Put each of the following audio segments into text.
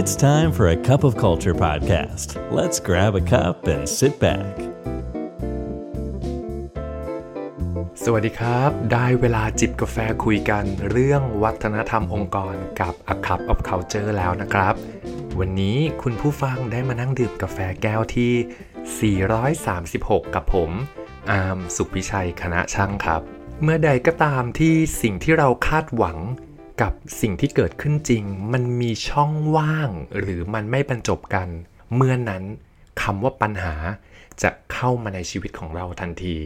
It's time for a cup of culture podcast. Let's grab a cup and sit back. สวัสดีครับ ได้เวลาจิบกาแฟคุยกันเรื่องวัฒนธรรมองค์กรกับ A Cup of Culture แล้วนะครับ วันนี้คุณผู้ฟังได้มานั่งดื่มกาแฟแก้วที่ 436 กับผม อาร์มสุขพิชัยคณะช่างครับ เมื่อใดก็ตามที่สิ่งที่เราคาดหวัง กับสิ่งที่เกิดขึ้นจริง มันมีช่องว่าง หรือมันไม่บรรจบกัน เมื่อนั้นคำว่าปัญหาจะเข้ามาในชีวิตของเราทันที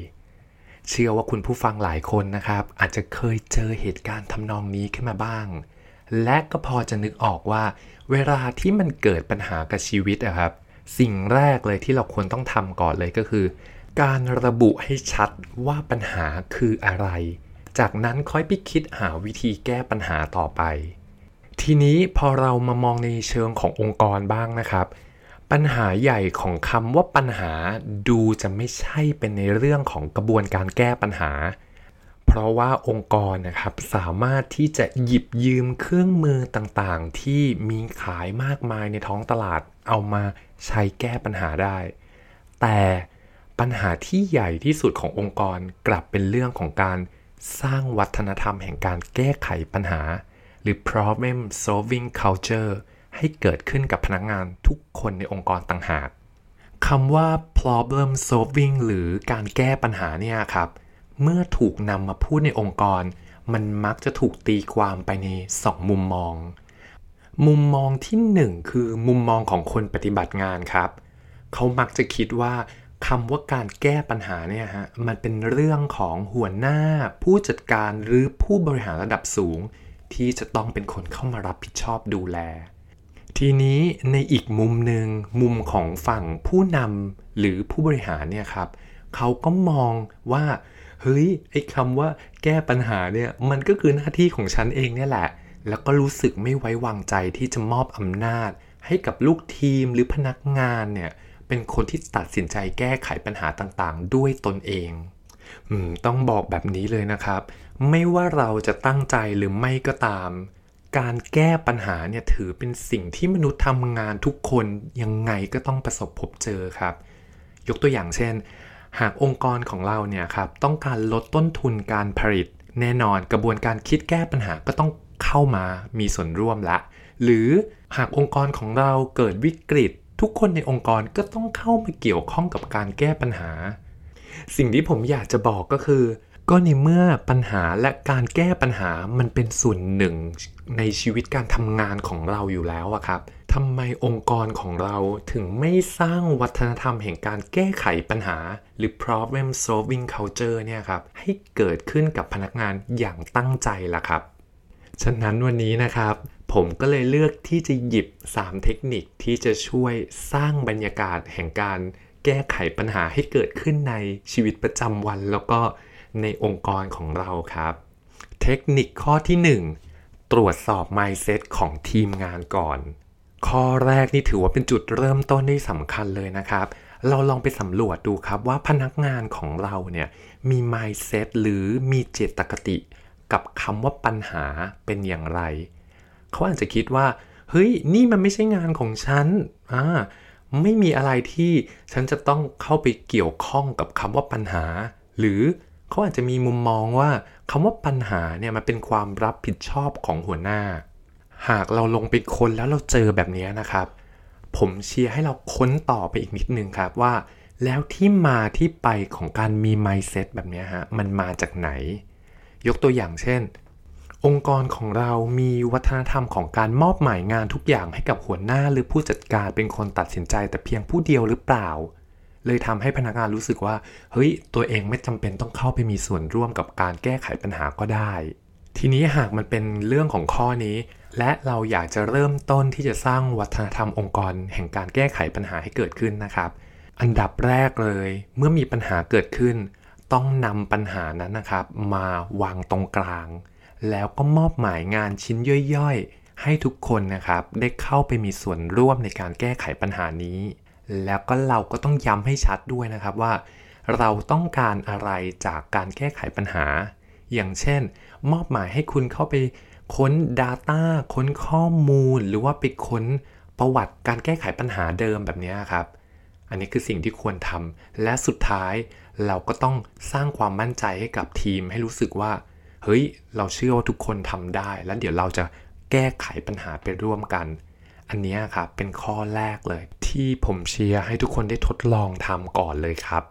เชื่อว่าคุณผู้ฟังหลายคนนะครับ อาจจะเคยเจอเหตุการณ์ทำนองนี้ขึ้นมาบ้าง และก็พอจะนึกออกว่า เวลาที่มันเกิดปัญหากับชีวิตอะครับ สิ่งแรกเลยที่เราควรต้องทำก่อนเลยก็คือ การระบุให้ชัดว่าปัญหาคืออะไร จากนั้นค่อยไปคิดหาวิธีแก้ปัญหาต่อไป ทีนี้พอเรามามองในเชิงขององค์กรบ้างนะครับ ปัญหาใหญ่ของคำว่าปัญหาดูจะไม่ใช่เป็นในเรื่องของกระบวนการแก้ปัญหา เพราะว่าองค์กรนะครับสามารถที่จะหยิบยืมเครื่องมือต่างๆ ที่มีขายมากมายในท้องตลาดเอามาใช้แก้ปัญหาได้ แต่ปัญหาที่ใหญ่ที่สุดขององค์กรกลับเป็นเรื่องของการ สร้างวัฒนธรรมแห่งการแก้ไขปัญหา หรือ problem solving culture ให้เกิดขึ้นกับพนักงานทุกคนในองค์กรต่างหากคำว่า problem solving หรือการแก้ปัญหาเนี่ยครับ เมื่อถูกนำมาพูดในองค์กร มันมักจะถูกตีความไปใน 2 มุมมอง มุมมองที่ 1 คือมุมมองของคนปฏิบัติงานครับ เขามักจะคิดว่า คำว่าการแก้ปัญหาเนี่ยฮะมันเป็นเรื่องของหัวหน้า ผู้จัดการหรือผู้บริหารระดับสูง ที่จะต้องเป็นคนเข้ามารับผิดชอบดูแล ทีนี้ในอีกมุมหนึ่งมุมของฝั่งผู้นำหรือผู้บริหารเนี่ยครับเขาก็มองว่าเฮ้ยไอ้คำว่าแก้ปัญหาเนี่ยมันก็คือหน้าที่ของฉันเองเนี่ยแหละ แล้วก็รู้สึกไม่ไว้วางใจที่จะมอบอำนาจ ให้กับลูกทีมหรือพนักงานเนี่ย เป็นคนที่ตัดสินใจแก้ไขปัญหาต่างๆ ด้วยตนเองอต้องบอกแบบนี้เลยนะครับ ไม่ว่าเราจะตั้งใจหรือไม่ก็ตาม การแก้ปัญหาเนี่ยถือเป็นสิ่งที่มนุษย์ทำงานทุกคนยังไงก็ต้องประสบพบเจอครับ ยกตัวอย่างเช่น หากองค์กรของเราเนี่ยครับต้องการลดต้นทุนการผลิต แน่นอนกระบวนการคิดแก้ปัญหาก็ต้องเข้ามามีส่วนร่วมละ หรือหากองค์กรของเราเกิดวิกฤต ทุกคนในองค์กรก็ต้องเข้ามาเกี่ยวข้องกับการแก้ปัญหา สิ่งที่ผมอยากจะบอกก็คือ ก็ในเมื่อปัญหาและการแก้ปัญหามันเป็นส่วนหนึ่งในชีวิตการทำงานของเราอยู่แล้วอะครับทำไมองค์กรของเราถึงไม่สร้างวัฒนธรรมแห่งการแก้ไขปัญหา หรือ problem solving culture เนี่ยครับให้เกิดขึ้นกับพนักงานอย่างตั้งใจล่ะครับ ฉะนั้นวันนี้นะครับ ผมก็เลยเลือกที่จะหยิบ 3 เทคนิคที่จะช่วยสร้างบรรยากาศแห่งการแก้ไขปัญหาให้เกิดขึ้นในชีวิตประจำวัน แล้วก็ในองค์กรของเราครับ เทคนิคข้อที่ 1 ตรวจสอบ mindset ของทีมงานก่อน ข้อแรกนี่ถือว่าเป็นจุดเริ่มต้นที่สำคัญเลยนะครับ เราลองไปสำรวจดูครับว่าพนักงานของเราเนี่ยมี mindset หรือมีเจตคติ กับคำว่าปัญหาเป็นอย่างไร เขาอาจจะคิดว่า เฮ้ย นี่มันไม่ใช่งานของฉันอ่าไม่มีอะไรที่ฉันจะต้องเข้าไปเกี่ยวข้องกับคำว่าปัญหา หรือเขาอาจจะมีมุมมองว่าคำว่าปัญหาเนี่ยมันเป็นความรับผิดชอบของหัวหน้า หากเราลงไปค้นแล้วเราเจอแบบนี้นะครับ ผมเชียร์ให้เราค้นต่อไปอีกนิดนึงครับว่า แล้วที่มาที่ไปของการมี mindset แบบนี้ฮะมันมาจากไหน ยกตัวอย่างเช่น องค์กรของเรามีวัฒนธรรมของการมอบหมายงานทุกอย่างให้กับหัวหน้าหรือผู้จัดการเป็นคนตัดสินใจแต่เพียงผู้เดียวหรือเปล่า เลยทำให้พนักงานรู้สึกว่า เฮ้ย ตัวเองไม่จำเป็นต้องเข้าไปมีส่วนร่วมกับการแก้ไขปัญหาก็ได้ ทีนี้หากมันเป็นเรื่องของข้อนี้และเราอยากจะเริ่มต้นที่จะสร้างวัฒนธรรมองค์กร แห่งการแก้ไขปัญหาให้เกิดขึ้นนะครับ อันดับแรกเลย เมื่อมีปัญหาเกิดขึ้น ต้องนำปัญหานั้นนะครับ มาวางตรงกลาง แล้วก็มอบหมายงานชิ้นย่อยๆ ให้ทุกคนนะครับได้เข้าไปมีส่วนร่วมในการแก้ไขปัญหานี้ แล้วก็เราก็ต้องย้ำให้ชัดด้วยนะครับว่า เราต้องการอะไรจากการแก้ไขปัญหา อย่างเช่น มอบหมายให้คุณเข้าไปค้น Data ค้นข้อมูล หรือว่าไปค้นประวัติการแก้ไขปัญหาเดิมแบบนี้ครับ อันนี้คือสิ่งที่ควรทำและสุดท้ายเราก็ต้องสร้างความมั่นใจให้กับทีมให้รู้สึกว่า เฮ้ย เราเชื่อว่าทุกคนทำได้ แล้วเดี๋ยวเราจะแก้ไขปัญหาไปร่วมกัน อันนี้ครับเป็นข้อแรกเลย ที่ผมเชียร์ให้ทุกคนได้ทดลองทำก่อนเลยครับ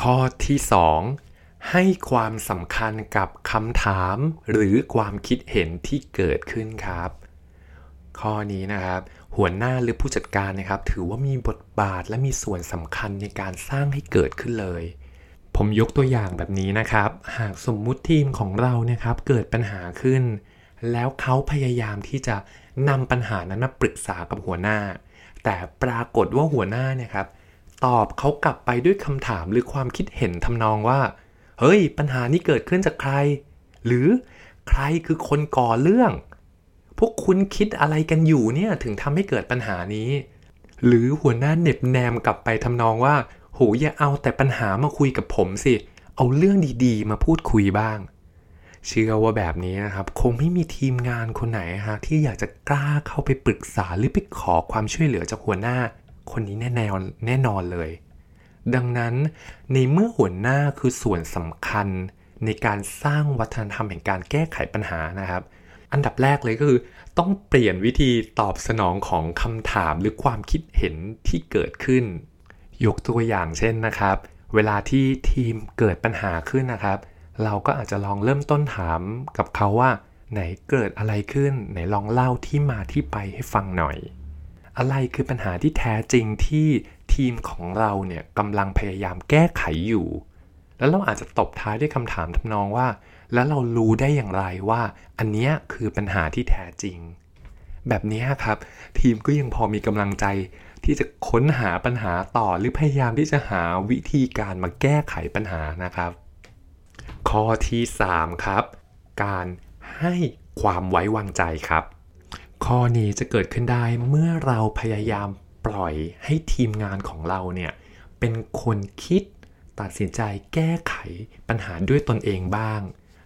ข้อที่ 2 ให้ความสำคัญกับคำถาม หรือความคิดเห็นที่เกิดขึ้นครับ ข้อนี้นะครับ หัวหน้าหรือผู้จัดการนะครับ ถือว่ามีบทบาทและมีส่วนสำคัญในการสร้างให้เกิดขึ้นเลย ผมยกตัวอย่างแบบนี้นะครับ หากสมมุติทีมของเราเนี่ยครับเกิดปัญหาขึ้น แล้วเขาพยายามที่จะนำปัญหานั้นมาปรึกษากับหัวหน้า แต่ปรากฏว่าหัวหน้าเนี่ยครับ ตอบเขากลับไปด้วยคำถามหรือความคิดเห็นทำนองว่า เฮ้ย ปัญหานี้เกิดขึ้นจากใคร หรือใครคือคนก่อเรื่อง วกคุณคิดอะไรกันอยู่เนี่ยถึงทำให้เกิดปัญหานี้ หรือหัวหน้าเหน็บแนมกลับไปทำนองว่า โหอย่าเอาแต่ปัญหามาคุยกับผมสิ เอาเรื่องดีๆ มาพูดคุยบ้าง เชื่อว่าแบบนี้นะครับ คงไม่มีทีมงานคนไหนฮะที่อยากจะกล้าเข้าไปปรึกษาหรือไปขอความช่วยเหลือจากหัวหน้า คนนี้แน่นอนแน่นอนเลย ดังนั้นในเมื่อหัวหน้าคือส่วนสำคัญในการสร้างวัฒนธรรมแห่งการแก้ไขปัญหานะครับ อันดับแรกเลยก็คือ ต้องเปลี่ยนวิธีตอบสนองของคำถามหรือความคิดเห็นที่เกิดขึ้น ยกตัวอย่างเช่นนะครับ เวลาที่ทีมเกิดปัญหาขึ้นนะครับ เราก็อาจจะลองเริ่มต้นถามกับเขาว่า ไหนเกิดอะไรขึ้น ไหนลองเล่าที่มาที่ไปให้ฟังหน่อย อะไรคือปัญหาที่แท้จริงที่ทีมของเราเนี่ยกำลังพยายามแก้ไขอยู่ แล้วเราอาจจะตบท้ายด้วยคำถามทำนองว่า แล้วเรารู้ได้อย่างไรว่า อันนี้คือปัญหาที่แท้จริง แบบนี้ครับ ทีมก็ยังพอมีกำลังใจที่จะค้นหาปัญหาต่อหรือพยายามที่จะหาวิธีการมาแก้ไขปัญหานะครับ ข้อที่ 3 ครับ การให้ความไว้วางใจครับ ข้อนี้จะเกิดขึ้นได้เมื่อเราพยายามปล่อยให้ทีมงานของเราเนี่ยเป็นคนคิด ตัดสินใจแก้ไขปัญหาด้วยตนเองบ้าง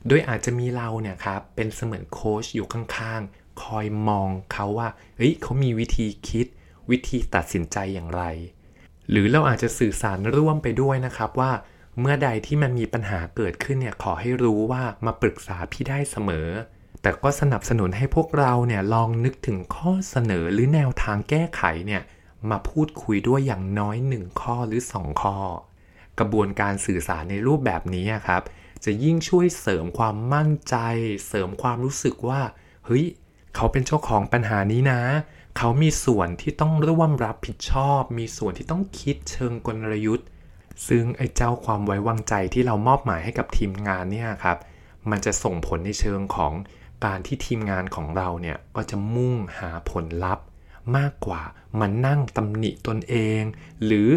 โดยอาจจะมีเราเนี่ยครับเป็นเสมือนโค้ชอยู่ข้างๆ คอยมองเขาว่า เฮ้ยเขามีวิธีคิด วิธีตัดสินใจอย่างไร หรือเราอาจจะสื่อสารร่วมไปด้วยนะครับว่า เมื่อใดที่มันมีปัญหาเกิดขึ้นเนี่ยขอให้รู้ว่ามาปรึกษาพี่ได้เสมอ แต่ก็สนับสนุนให้พวกเราเนี่ยลองนึกถึงข้อเสนอหรือแนวทางแก้ไขเนี่ยมาพูดคุยด้วยอย่างน้อย 1 ข้อหรือ 2 ข้อ กระบวนการสื่อสารในรูปแบบนี้ครับ จะยิ่งช่วยเสริมความมั่นใจ เสริมความรู้สึกว่า เฮ้ย เขาเป็นเจ้าของปัญหานี้นะ เขามีส่วนที่ต้องร่วมรับผิดชอบ มีส่วนที่ต้องคิดเชิงกลยุทธ์ ซึ่งไอ้เจ้าความไว้วางใจที่เรามอบหมายให้กับทีมงานเนี่ยครับ มันจะส่งผลในเชิงของการที่ทีมงานของเราเนี่ยก็จะมุ่งหาผลลัพธ์มากกว่ามันนั่งตำหนิตนเอง หรือ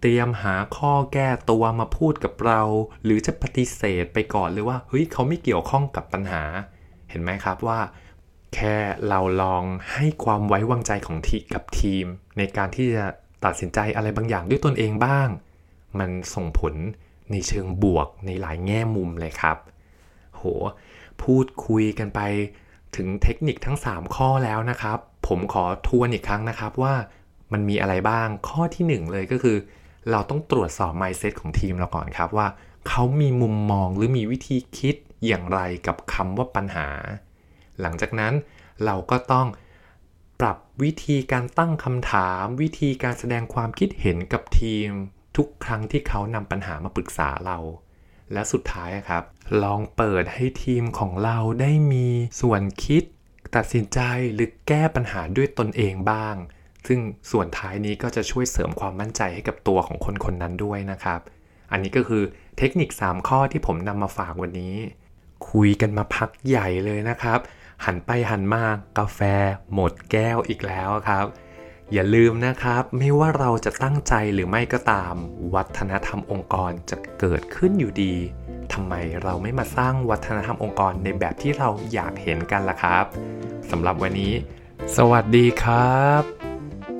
เตรียมหาข้อแก้ตัวมาพูดกับเรา หรือจะปฏิเสธไปก่อนเลยว่าเฮ้ยเขาไม่เกี่ยวข้องกับปัญหา เห็นไหมครับว่า แค่เราลองให้ความไว้วางใจของทีกับทีม ในการที่จะตัดสินใจอะไรบางอย่างด้วยตนเองบ้าง มันส่งผลในเชิงบวกในหลายแง่มุมเลยครับ โห พูดคุยกันไปถึงเทคนิคทั้ง 3 ข้อแล้วนะครับ ผมขอทวนอีกครั้งนะครับว่ามันมีอะไรบ้างข้อที่ 1 เลยก็คือ เราต้องตรวจสอบ mindset ของทีมเราก่อนครับว่า เขามีมุมมองหรือมีวิธีคิดอย่างไรกับคำว่าปัญหา หลังจากนั้นเราก็ต้องปรับวิธีการตั้งคำถาม วิธีการแสดงความคิดเห็นกับทีม ทุกครั้งที่เขานำปัญหามาปรึกษาเรา และสุดท้ายครับ ลองเปิดให้ทีมของเราได้มีส่วนคิด ตัดสินใจหรือแก้ปัญหาด้วยตนเองบ้าง ซึ่งส่วนท้ายนี้ก็จะช่วยเสริมความมั่นใจให้กับตัวของคนคนนั้นด้วยนะครับ อันนี้ก็คือเทคนิค 3 ข้อที่ผมนำมาฝากวันนี้ คุยกันมาพักใหญ่เลยนะครับ หันไปหันมากาแฟ หมดแก้วอีกแล้วครับ อย่าลืมนะครับ ไม่ว่าเราจะตั้งใจหรือไม่ก็ตาม วัฒนธรรมองค์กรจะเกิดขึ้นอยู่ดีทำไมเราไม่มาสร้างวัฒนธรรมองค์กรในแบบที่เราอยากเห็นกันล่ะครับสำหรับวันนี้ สวัสดีครับ